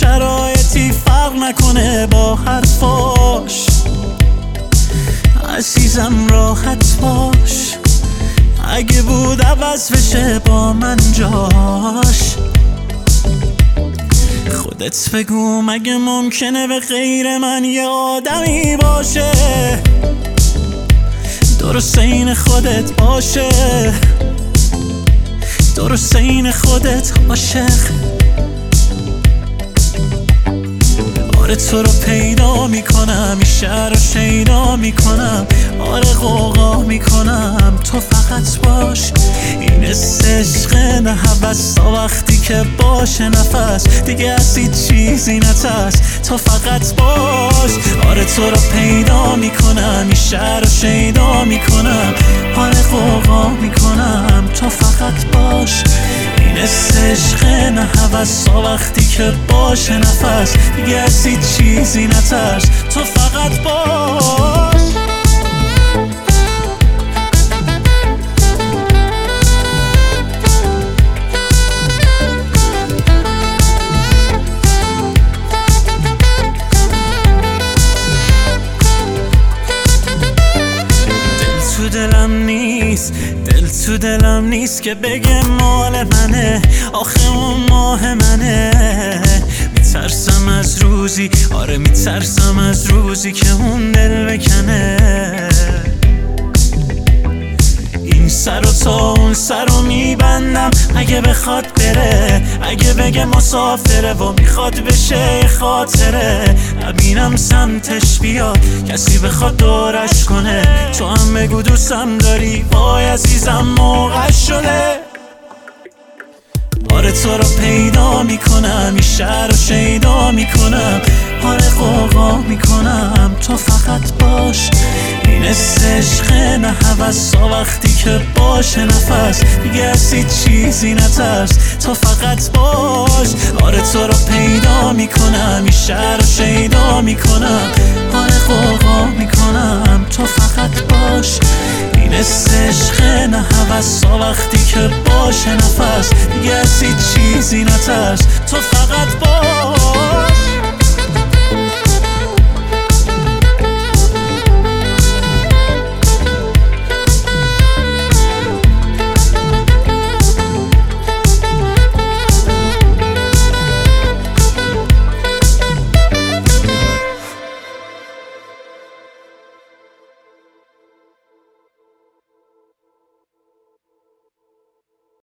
شرایطی فرق نکنه با حرفاش؟ عزیزم راحت باش. اگه بود عوض بشه با من جاش. خودت بگو مگه ممکنه به غیر من یه آدمی باشه؟ درست این خودت باشه. درست این خودت عاشق. آره تو رو پیدا می‌کنم این شهر رو شیدا می‌کنم. آره قوقا می‌کنم تو فقط باش. این عشق نه حوست تا وقتی که باشه نفس. دیگه از چیزی نترس تو فقط باش. آره تو رو پیدا می‌کنم این شهر رو شیدا می‌کنم. آره قوقا می‌کنم تو فقط حوست وقتی که باشه نفس دیگه از چیزی نترس. تو فقط باش. دلم نیست. دل تو دلم نیست که بگه مال منه. آخه اون ماه منه. میترسم از روزی. آره میترسم از روزی که اون دل بکنه. این سر و تا اون سر رو میبندم. اگه بخواد بره اگه بگه مسافره و می‌خواد بشه خاطره. نبینم سمتش بیاد کسی بخواد دورش کنه. تو هم بگو دوستم داری وای عزیزم موقع شده. آره تو رو پیدا می‌کنم این شهر رو شیدا می‌کنم آره قوقا می‌کنم. تو فقط باش این عشق نه حوست وقتی که باشه نفس دیگه از چیزی نترس. تو فقط باش. آره تو رو پیدا می‌کنم این شهر رو شیدا می‌کنم. آره قوقا می‌کنم. تو فقط باش. این عشق نه حوست وقتی که باشه نفس. دیگه از چیزی نترس. تو فقط باش